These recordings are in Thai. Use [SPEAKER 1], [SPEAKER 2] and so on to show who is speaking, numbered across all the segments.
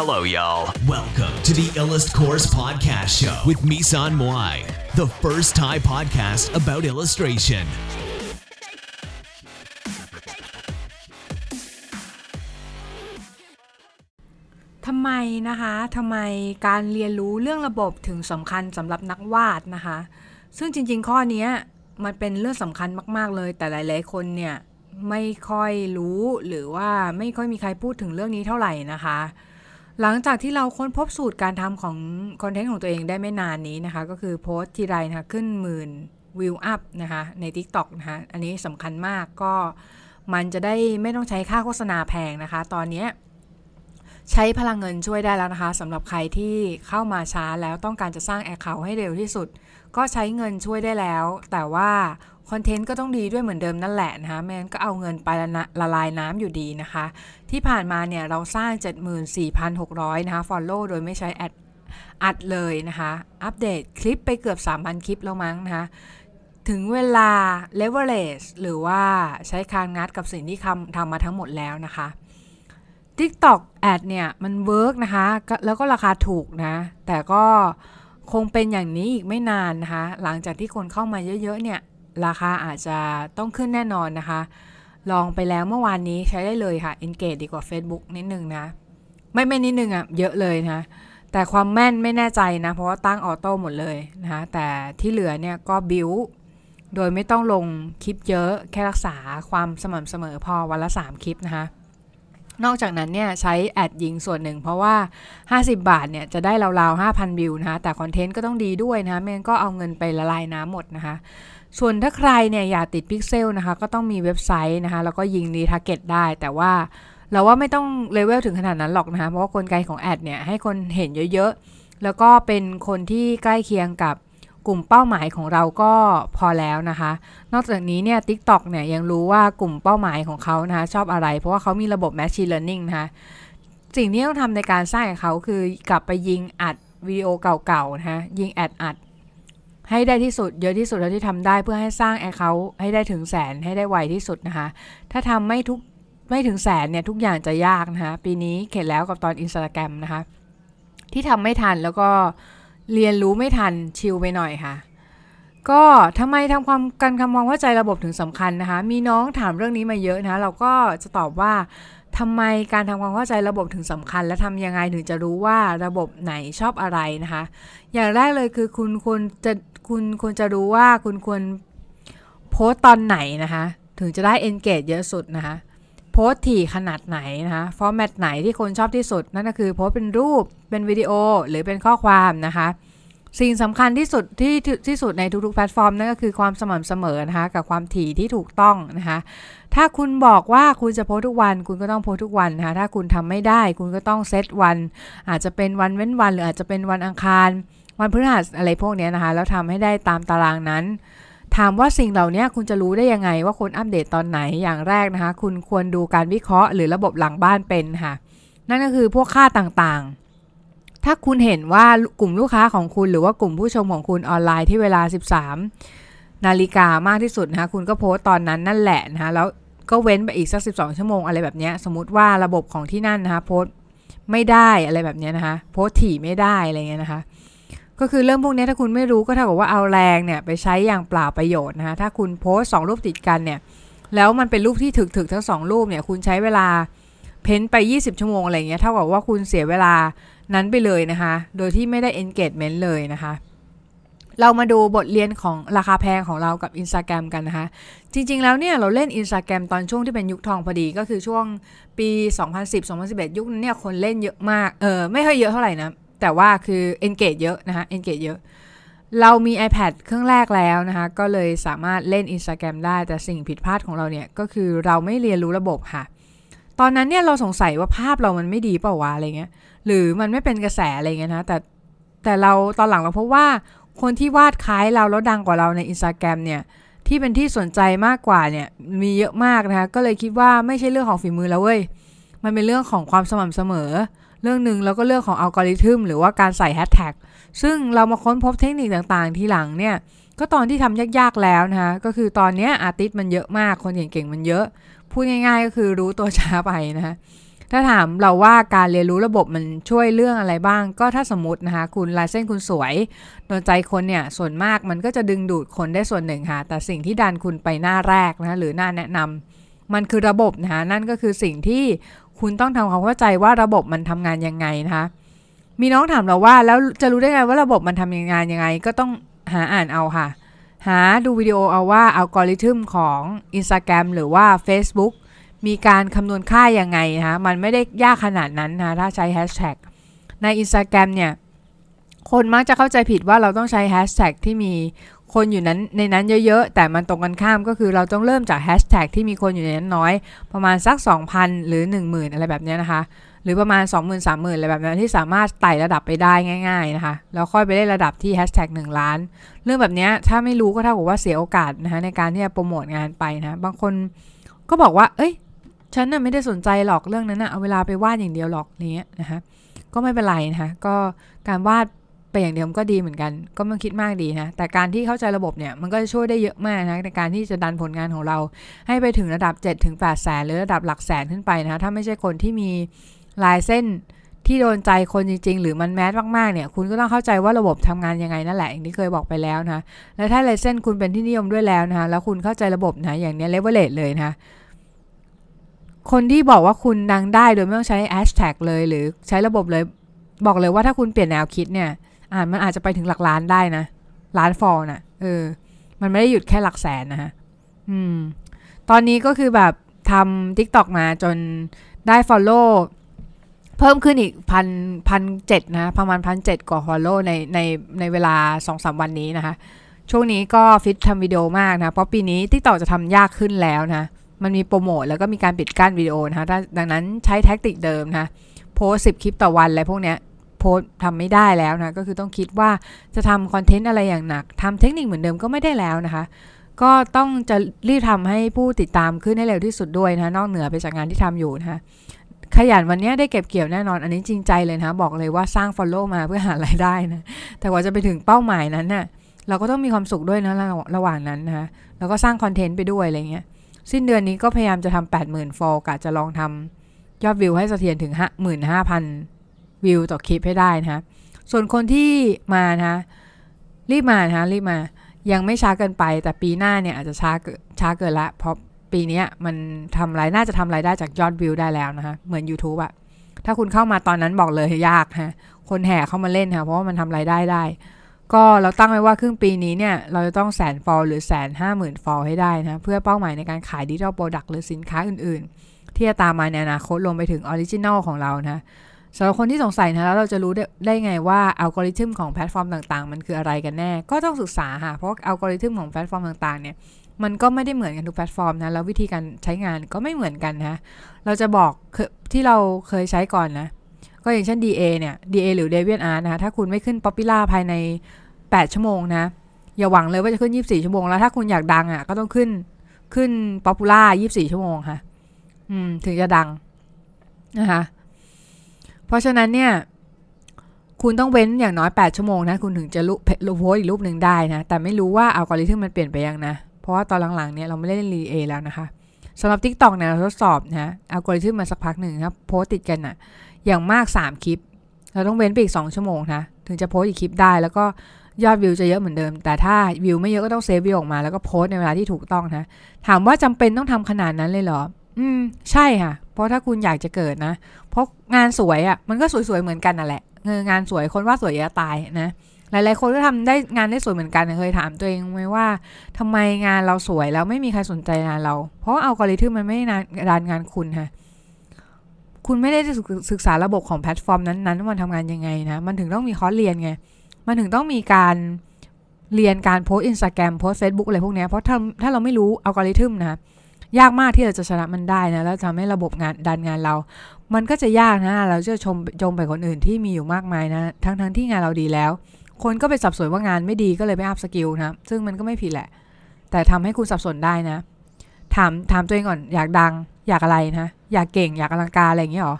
[SPEAKER 1] Hello, y'all.
[SPEAKER 2] Welcome to the Illust Course Podcast Show with Misan Moai, the first Thai podcast about illustration.
[SPEAKER 3] ทำไมนะคะทำไมการเรียนรู้เรื่องระบบถึงสำคัญสำหรับนักวาดนะคะ ซึ่งจริง ๆ ข้อเนี้ยมันเป็นเรื่องสำคัญมาก ๆ เลย แต่หลาย ๆ คนเนี่ยไม่ค่อยรู้หรือว่าไม่ค่อยมีใครพูดถึงเรื่องนี้เท่าไหร่นะคะ หลังจากที่เราค้นพบสูตรการทำของคอนเทนต์ของตัวเองได้ไม่นานนี้นะคะ ก็คือโพสต์ทีไรนะคะขึ้นหมื่นวิวอัพนะคะใน TikTok นะคะอันนี้สำคัญมากก็มันจะได้ไม่ต้องใช้ค่าโฆษณาแพงนะคะ ตอนนี้ใช้พลังเงินช่วยได้แล้วนะคะสำหรับใครที่เข้ามาช้าแล้วต้องการจะสร้างแอคเคาท์ให้เร็วที่สุด ก็ใช้เงินช่วยได้แล้ว แต่ว่า content ก็ต้องดีด้วยเหมือนเดิมนั่นแหละนะคะไม่งั้นก็เอาเงินไปละละลายน้ำอยู่ดีนะคะ ที่ผ่านมาเนี่ยเราสร้าง 74,600 นะคะ Follow โดยไม่ใช้ ad อัดเลยนะคะ อัปเดตคลิปไปเกือบ 3,000 คลิปแล้วมั้งนะคะ ถึงเวลา leverage หรือว่าใช้คานงัดกับสิ่งที่ทำทำมาทั้งหมดแล้วนะคะ TikTok ad เนี่ย มัน work นะคะ แล้วก็ราคาถูกนะ แต่ก็คงเป็นอย่างนี้อีกไม่นานนะคะ หลังจากที่คนเข้ามาเยอะๆเนี่ย ราคาอาจจะต้องขึ้นแน่นอนนะคะ ลองไปแล้วเมื่อวานนี้ใช้ได้เลยค่ะ Engage ดีกว่า Facebook นิดนึงนะ ไม่ไม่นิดนึงอะ่ะเยอะเลยนะ แต่ความแม่นไม่แน่ใจนะ เพราะว่าตั้งออโต้หมดเลยนะคะแต่ที่เหลือเนี่ยก็บิวโดยไม่ต้องลงคลิปเยอะแค่รักษาความสม่ำเสมอพอวันละ 3 คลิปนะคะนอกจากนั้นเนี่ยใช้ ad ยิงส่วนหนึ่ง เพราะว่า 50 บาทเนี่ยจะได้ราวๆ 5,000 วิวนะคะแต่ content ก็ต้องดีด้วยนะคะไม่งั้นก็เอาเงินไปละลายน้ำหมดนะคะ ส่วนถ้าใครเนี่ยอยากติดพิกเซลนะคะ ก็ต้องมีเว็บไซต์นะคะ แล้วก็ยิง retarget ได้ แต่ว่าเราว่าไม่ต้องเลเวลถึงขนาดนั้นหรอกนะคะ เพราะว่ากลไกของ ad เนี่ยให้คนเห็นเยอะๆ แล้วก็เป็นคนที่ใกล้เคียงกับกลุ่มเป้าหมายของเราก็พอแล้วนะคะ นอกจากนี้เนี่ย TikTok เนี่ยยังรู้ว่ากลุ่มเป้าหมายของเขานะคะ ชอบอะไร เพราะว่าเขามีระบบ Machine Learning นะคะสิ่งที่ต้องทำในการสร้างของเขาคือกลับไปยิงอัดวิดีโอเก่าๆนะคะยิงแอดอัด ให้ได้ที่สุดเยอะที่สุดเท่าที่ทำได้เพื่อให้สร้างแอคเคาท์ให้ได้ถึงแสนให้ได้ไวที่สุดนะคะ ถ้าทำไม่ทุกไม่ถึงแสนเนี่ยทุกอย่างจะยากนะคะ ปีนี้เข็ดแล้วกับตอนอินสตาแกรมนะคะ ที่ทำไม่ทันแล้วก็เรียนรู้ไม่ทันชิลไปหน่อยค่ะก็ทำไมทำความการคำมองว่าใจระบบถึงสำคัญนะคะ มีน้องถามเรื่องนี้มาเยอะนะะเราก็จะตอบว่า ทำไมการทำความเข้าใจระบบถึงสำคัญ และทำยังไงถึงจะรู้ว่าระบบไหนชอบอะไรนะคะ อย่างแรกเลยคือคุณควรจะคุณควรจะรู้ว่าคุณควรโพสต์ตอนไหนนะคะ ถึงจะได้ engage เยอะสุดนะคะโพสต์ถี่ขนาดไหนนะคะฟอร์แมตไหนที่คนชอบที่สุด นั่นก็คือโพสเป็นรูปเป็นวิดีโอหรือเป็นข้อความนะคะ สิ่งสำคัญที่สุดที่ที่สุดในทุกๆแพลตฟอร์มนั่นก็คือความสม่ำเสมอนะคะกับความถี่ที่ถูกต้องนะคะถ้าคุณบอกว่าคุณจะโพสทุกวัน คุณก็ต้องโพสทุกวันนะคะถ้าคุณทำไม่ได้ คุณก็ต้องเซตวัน อาจจะเป็นวันเว้นวัน หรืออาจจะเป็นวันอังคาร วันพฤหัสอะไรพวกนี้นะคะแล้วทำให้ได้ตามตารางนั้น ถามว่าสิ่งเหล่านี้คุณจะรู้ได้ยังไงว่าคนอัปเดตตอนไหนอย่างแรกนะคะ คุณควรดูการวิเคราะห์ หรือระบบหลังบ้านเป็นค่ะนั่นก็คือพวกค่าต่างๆ ถ้าคุณเห็นว่ากลุ่มลูกค้าของคุณ หรือว่ากลุ่มผู้ชมของคุณออนไลน์ที่เวลา 13 นาฬิกามากที่สุดนะคะคุณก็โพสต์ตอนนั้นนั่นแหละนะคะแล้วก็เว้นไปอีกสัก 12 ชั่วโมงอะไรแบบนี้สมมติว่าระบบของที่นั่นนะคะโพสต์ไม่ได้อะไรแบบนี้นะคะโพสต์ถี่ไม่ได้อะไรเงี้ยนะคะก็คือเรื่องพวกนี้ถ้าคุณไม่รู้ก็เท่ากับว่าเอาแรงเนี่ยไปใช้อย่างเปล่าประโยชน์นะคะถ้าคุณโพสต์สองรูปติดกันเนี่ยแล้วมันเป็นรูปที่ถึกๆทั้งสองรูปเนี่ยคุณใช้เวลาเพ้นไป 20 ชั่วโมงอะไรเงี้ยเท่ากับว่าคุณเสียเวลา นั้นไปเลยนะคะ โดยที่ไม่ได้ engagement เลยนะคะ เรามาดูบทเรียนของราคาแพงของเรากับ Instagram กันนะคะ จริงๆ แล้วเนี่ยเราเล่น Instagram ตอนช่วงที่เป็นยุคทองพอดีก็คือช่วงปี 2010-2011 ยุคนั้นเนี่ยคนเล่นเยอะมาก เออไม่ค่อยเยอะเท่าไหร่นะ แต่ว่าคือ engage เยอะนะคะ engage เยอะเรามี iPad เครื่องแรกแล้วนะคะ ก็เลยสามารถเล่น Instagram ได้ แต่สิ่งผิดพลาดของเราเนี่ยก็คือเราไม่เรียนรู้ระบบค่ะ ตอนนั้นเนี่ยเราสงสัยว่าภาพเรามันไม่ดีเปล่าวะอะไรเงี้ย หรือมันไม่เป็นกระแสอะไรเงี้ยนะแต่แต่เราตอนหลังเราพบว่าคนที่วาดคล้ายเราแล้วดังกว่าเราใน Instagram เนี่ยที่เป็นที่สนใจมากกว่าเนี่ยมีเยอะมากนะคะก็เลยคิดว่าไม่ใช่เรื่องของฝีมือแล้วเว้ยมันเป็นเรื่องของความสม่ำเสมอ เรื่องหนึ่งแล้วก็เรื่องของอัลกอริทึมหรือว่าการใส่แฮชแท็กซึ่งเรามาค้นพบเทคนิคต่างๆ ทีหลังเนี่ยก็ตอนที่ทำยากๆแล้วนะคะก็คือตอนนี้อาร์ติสต์มันเยอะมากคนเก่งๆมันเยอะ พูดง่ายๆก็คือรู้ตัวช้าไปนะคะ ถ้าถามเราว่าการเรียนรู้ระบบมันช่วยเรื่องอะไรบ้าง ก็ถ้าสมมตินะคะ คุณลายเส้นคุณสวยโดนใจคนเนี่ย ส่วนมากมันก็จะดึงดูดคนได้ส่วนหนึ่งค่ะ แต่สิ่งที่ดันคุณไปหน้าแรกนะหรือหน้าแนะนำมันคือระบบนะคะนั่นก็คือสิ่งที่คุณต้องทำความเข้าใจว่าระบบมันทำงานยังไงนะคะมีน้องถามเราว่าแล้วจะรู้ได้ไงว่าระบบมันทำงานยังไง ก็ต้องหาอ่านเอาค่ะ หาดูวิดีโอเอาว่าอัลกอริทึมของ Instagram หรือว่า Facebook มีการคำนวณค่ายังไงนะคะมันไม่ได้ยากขนาดนั้นนะถ้าใช้แฮชแท็กใน Instagram เนี่ย คนมักจะเข้าใจผิดว่าเราต้องใช้แฮชแท็กที่มีคนอยู่นั้นในนั้นเยอะๆ แต่มันตรงกันข้ามก็คือเราต้องเริ่มจากแฮชแท็กที่มีคนอยู่ในนั้นน้อย ประมาณสัก 2,000 หรือ 10,000 อะไรแบบนี้นะคะ หรือประมาณ 20,000 30,000 อะไรแบบนั้นที่สามารถไต่ระดับไปได้ง่าย ๆนะคะ แล้วค่อยไปได้ระดับที่แฮชแท็ก1ล้าน เรื่องแบบนี้ถ้าไม่รู้ก็เท่ากับว่าเสียโอกาสนะคะในการที่จะโปรโมทงานไปนะ บางคนก็บอกว่า เอ้ย ฉันน่ะไม่ได้สนใจหรอกเรื่องนั้นนะเอาเวลาไปวาดอย่างเดียวหรอกเนี้ยนะคะก็ไม่เป็นไรนะคะก็การวาดไปอย่างเดียวก็ดีเหมือนกัน ก็ไม่คิดมากดีนะแต่การที่เข้าใจระบบเนี่ยมันก็จะช่วยได้เยอะมากนะในการที่จะดันผลงานของเรา ให้ไปถึงระดับ7ถึง8แสนหรือระดับหลักแสนขึ้นไปนะคะถ้าไม่ใช่คนที่มีลายเส้นที่โดนใจคนจริง ๆ หรือมัน mass มากๆเนี่ย คุณก็ต้องเข้าใจว่าระบบทำงานยังไงนั่นแหละอย่างที่เคยบอกไปแล้วนะและถ้าลายเส้นคุณเป็นที่นิยมด้วยแล้วนะคะแล้วคุณเข้าใจระบบนะอย่างนี้เลเวลเลตเลยนะ คนที่บอกว่าคุณดังได้โดยไม่ต้องใช้แฮชแท็กเลย หรือใช้ระบบเลย บอกเลยว่าถ้าคุณเปลี่ยนแนวคิดเนี่ย อ่ามันอาจจะไปถึงหลักล้านได้นะ ล้าน follow นะเออ มันไม่ได้หยุดแค่หลักแสนนะฮะ อืม ตอนนี้ก็คือแบบทำ TikTok มาจนได้ Follow เพิ่มขึ้นอีกพันพันเจ็ดนะประมาณพันเจ็ดกว่า Follow ในในในเวลาสองสามวันนี้นะคะ ช่วงนี้ก็ฟิตทำวิดีโอมากนะ เพราะปีนี้ TikTok จะทำยากขึ้นแล้วนะ มันมีโปรโมทแล้วก็มีการปิดกั้นวิดีโอนะคะดังนั้นใช้แท็กติกเดิมนะโพสสิบคลิปต่อวันอะไรพวกเนี้ยโพสทำไม่ได้แล้วนะก็คือต้องคิดว่าจะทำคอนเทนต์อะไรอย่างหนักทำเทคนิคเหมือนเดิมก็ไม่ได้แล้วนะคะก็ต้องจะรีบทำให้ผู้ติดตามขึ้นให้เร็วที่สุดด้วยนะนอกเหนือไปจากงานที่ทำอยู่นะคะขยันวันนี้ได้เก็บเกี่ยวแน่นอนอันนี้จริงใจเลยนะบอกเลยว่าสร้าง Follow มาเพื่อหารายได้นะแต่ว่าจะไปถึงเป้าหมายนั้นนะ่ะเราก็ต้องมีความสุขด้วยนะระหว่างนั้นนะคะแล้วก็สร้างคอนเทนต์ไปด้วยอะไรเงี้ย สิ้นเดือนนี้ก็พยายามจะทำแปดหมื่นฟอลกะจะลองทำยอดวิวให้เสถียรถึงห้าหมื่นห้าพันวิวต่อคลิปให้ได้นะคะส่วนคนที่มานะรีบมานะรีบมายังไม่ช้าเกินไปแต่ปีหน้าเนี่ยอาจจะช้าเกินช้าเกินละเพราะปีนี้มันทำรายน่าจะทำรายได้จากยอดวิวได้แล้วนะคะเหมือน YouTube อะถ้าคุณเข้ามาตอนนั้นบอกเลยยากฮะคนแห่เข้ามาเล่นค่ะเพราะว่ามันทำรายได้ได้ ก็เราตั้งไว้ว่าครึ่งปีนี้เนี่ย เราจะต้องแสน follow หรือแสนห้าหมื่น follow ให้ได้นะ เพื่อเป้าหมายในการขาย digital product หรือสินค้าอื่นๆ ที่จะตามมาในอนาคตรวมไปถึง original ของเรานะสำหรับคนที่สงสัยนะแล้วเราจะรู้ได้ไงว่าอัลกอริทึมของแพลตฟอร์มต่างๆ มันคืออะไรกันแน่ ก็ต้องศึกษาค่ะเพราะอัลกอริทึมของแพลตฟอร์มต่างๆเนี่ยมันก็ไม่ได้เหมือนกันทุกแพลตฟอร์มนะแล้ววิธีการใช้งานก็ไม่เหมือนกันนะเราจะบอกที่เราเคยใช้ก่อนนะ ก็อย่างเช่น DA เนี่ย DA หรือ DeviantArt นะคะถ้าคุณไม่ขึ้น Popular ภายใน 8 ชั่วโมงนะอย่าหวังเลยว่าจะขึ้น 24 ชั่วโมงแล้วถ้าคุณอยากดังอะ่ะก็ต้องขึ้นขึ้น Popular 24 ชั่วโมงค่ะอืมถึงจะดังนะคะเพราะฉะนั้นเนี่ยคุณต้องเว้นอย่างน้อย 8 ชั่วโมงนะ คุณถึงจะรูปโพสต์อีกรูปหนึ่งได้นะ แต่ไม่รู้ว่าอัลกอริทึมมันเปลี่ยนไปยังนะ เพราะว่าตอนหลังๆเนี่ยเราไม่ได้เล่น DA แล้วนะคะสำหรับ Tik t o อกเนี่ยทดสอบนะอัลกอริทึมมาสักพักหนึ่งครับโพสต์ติดกันอะ อย่างมาก 3 คลิป เราต้องเว้นไปอีก 2 ชั่วโมงนะ ถึงจะโพสต์อีกคลิปได้ แล้วก็ยอดวิวจะเยอะเหมือนเดิม แต่ถ้าวิวไม่เยอะก็ต้อง save view ออกมา แล้วก็โพสในเวลาที่ถูกต้องนะ ถามว่าจำเป็นต้องทำขนาดนั้นเลยเหรอ อืม ใช่ค่ะ เพราะถ้าคุณอยากจะเกิดนะ เพราะงานสวยอะ่ะ มันก็สวยๆเหมือนกันน่ะแหละ งานสวยคนว่าสวยจะตายนะหลาย ๆ คนก็ทำได้งานได้สวยเหมือนกันเคยถามตัวเองไหมว่าทำไมงานเราสวยแล้วไม่มีใครสนใจงานเรา เพราะอัลกอริทึมมันไม่นานดานงานคุณค่ะ คุณไม่ได้ศึกษาระบบของแพลตฟอร์มนั้นๆว่ามันทำงานยังไงนะ มันถึงต้องมีคอร์สเรียนไง มันถึงต้องมีการเรียนการ post Instagram post Facebook อะไรพวกนี้เพราะถ้าถ้าเราไม่รู้อัลกอริทึมนะ ยากมากที่เราจะชนะมันได้นะ แล้วทำให้ระบบมันดันงานเรา มันก็จะยากนะ เราจะชมจมไปคนอื่นที่มีอยู่มากมายนะ ทั้งทั้งที่งานเราดีแล้ว คนก็ไปสับสนว่างานไม่ดีก็เลยไม่ up skill นะ ซึ่งมันก็ไม่ผิดแหละ แต่ทำให้คุณสับสนได้นะ ถามถามตัวเองก่อนอยากดัง อยากอะไรนะอยากเก่งอยากอลังการอะไรอย่างเงี้ยหรอ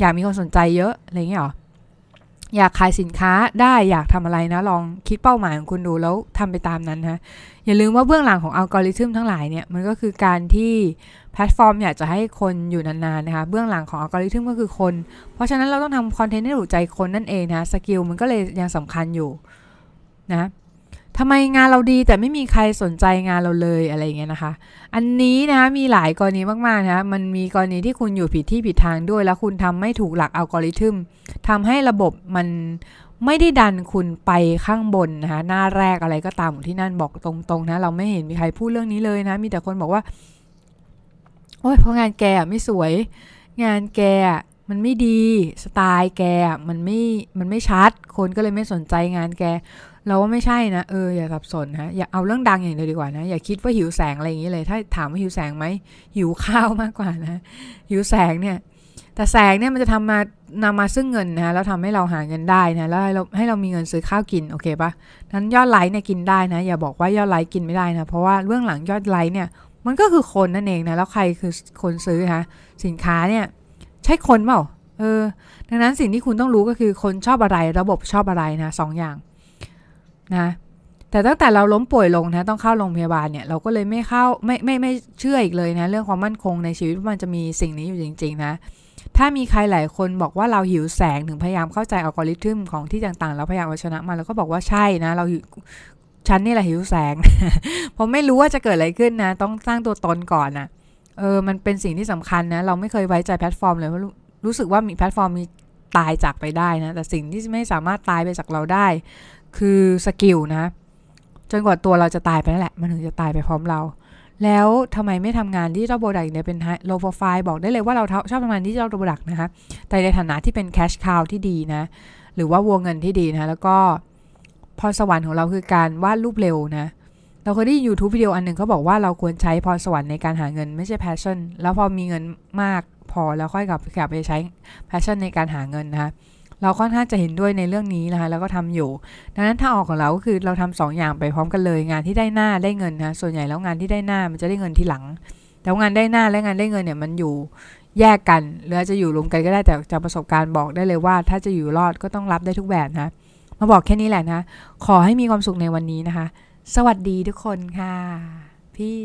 [SPEAKER 3] อยากมีคนสนใจเยอะอะไรอย่างเงี้ยหรออยากขายสินค้าได้อยากทำอะไรนะ ลองคิดเป้าหมายของคุณดูแล้วทำไปตามนั้นนะอย่าลืมว่าเบื้องหลังของอัลกอริทึมทั้งหลายเนี่ยมันก็คือการที่แพลตฟอร์มอยากจะให้คนอยู่นานๆนะคะเบื้องหลังของอัลกอริทึมก็คือคน เพราะฉะนั้นเราต้องทำคอนเทนต์ให้ถูกใจคนนั่นเองนะ skill มันก็เลยยังสำคัญอยู่นะ ทำไมงานเราดีแต่ไม่มีใครสนใจงานเราเลยอะไรเงี้ยนะคะ อันนี้นะคะมีหลายกรณีมากๆนะคะมันมีกรณีที่คุณอยู่ผิดที่ผิดทางด้วย แล้วคุณทำไม่ถูกหลักอัลกอริทึมทำให้ระบบมันไม่ได้ดันคุณไปข้างบนนะคะหน้าแรกอะไรก็ตามที่นั่นบอกตรงๆนะเราไม่เห็นมีใครพูดเรื่องนี้เลยนะ มีแต่คนบอกว่า โอ้ยเพราะงานแกไม่สวย งานแก มันไม่ดีสไตล์แกมันไม่มันไม่ชัด คนก็เลยไม่สนใจงานแก เราว่าไม่ใช่นะเอออย่าสับสนนะอย่าเอาเรื่องดังอย่างเดียวดีกว่านะอย่าคิดว่าหิวแสงอะไรอย่างนี้เลย ถ้าถามว่าหิวแสงไหมหิวข้าวมากกว่านะหิวแสงเนี่ยแต่แสงเนี่ยมันจะทำมานำมาซึ่งเงินนะแล้วทำให้เราหาเงินได้นะแล้วให้เราให้เรามีเงินซื้อข้าวกินโอเคปะนั้นยอดไลค์เนี่ยกินได้นะ อย่าบอกว่ายอดไลค์กินไม่ได้นะ เพราะว่าเบื้องหลังยอดไลค์เนี่ยมันก็คือคนนั่นเองนะแล้วใครคือคนซื้อคะสินค้าเนี่ย ใช่คนเปล่าเออ ดังนั้นสิ่งที่คุณต้องรู้ก็คือคนชอบอะไร ระบบชอบอะไรนะสองอย่างนะแต่ตั้งแต่เราล้มป่วยลงนะต้องเข้าโรงพยาบาลเนี่ยเราก็เลยไม่เข้าไม่ไม่ไม่เชื่ออีกเลยนะเรื่องความมั่นคงในชีวิตว่ามันจะมีสิ่งนี้อยู่จริง ๆ นะ ถ้ามีใครหลายคนบอกว่าเราหิวแสงถึงพยายามเข้าใจอัลกอริทึมของที่ต่างๆแล้วพยายามเอาชนะมาแล้วก็บอกว่าใช่นะ เราฉันนี่แหละหิวแสงผมไม่รู้ว่าจะเกิดอะไรขึ้นนะ ต้องสร้างตัวตนก่อนนะ เออมันเป็นสิ่งที่สำคัญนะ เราไม่เคยไว้ใจแพลตฟอร์มเลยเพราะรู้สึกว่ามีแพลตฟอร์มมีตายจากไปได้นะ แต่สิ่งที่ไม่สามารถตายไปจากเราได้ คือ skill นะ จนกว่าตัวเราจะตายไปนั่นแหละ มันถึงจะตายไปพร้อมเรา แล้วทำไมไม่ทำงาน digital product เนี่ยเป็น low profile บอกได้เลยว่าเราชอบทำงาน digital product นะคะ แต่ในฐานะที่เป็น cash cow ที่ดีนะ หรือว่าวงเงินที่ดีนะ แล้วก็พรสวรรค์ของเราคือการวาดรูปเร็วนะ เราเคยได้ YouTube วิดีโออันหนึ่งเขาบอกว่าเราควรใช้พรสวรรค์ในการหาเงินไม่ใช่ passion แล้วพอมีเงินมากพอแล้วค่อยกลับกลับไปใช้ passion ในการหาเงินนะคะเราค่อนข้างจะเห็นด้วยในเรื่องนี้นะคะแล้วก็ทำอยู่ ดังนั้นถ้าออกของเราก็คือเราทำสองอย่างไปพร้อมกันเลยงานที่ได้หน้าได้เงินนะส่วนใหญ่แล้วงานที่ได้หน้ามันจะได้เงินทีหลัง แต่งานได้หน้าและงานได้เงินเนี่ยมันอยู่แยกกันหรือจะอยู่รวมกันก็ได้แต่จากประสบการณ์บอกได้เลยว่า ถ้าจะอยู่รอดก็ต้องรับได้ทุกแบบนะมาบอกแค่นี้แหละนะขอให้มีความสุขในวันนี้นะคะ สวัสดีทุกคนค่ะ พี่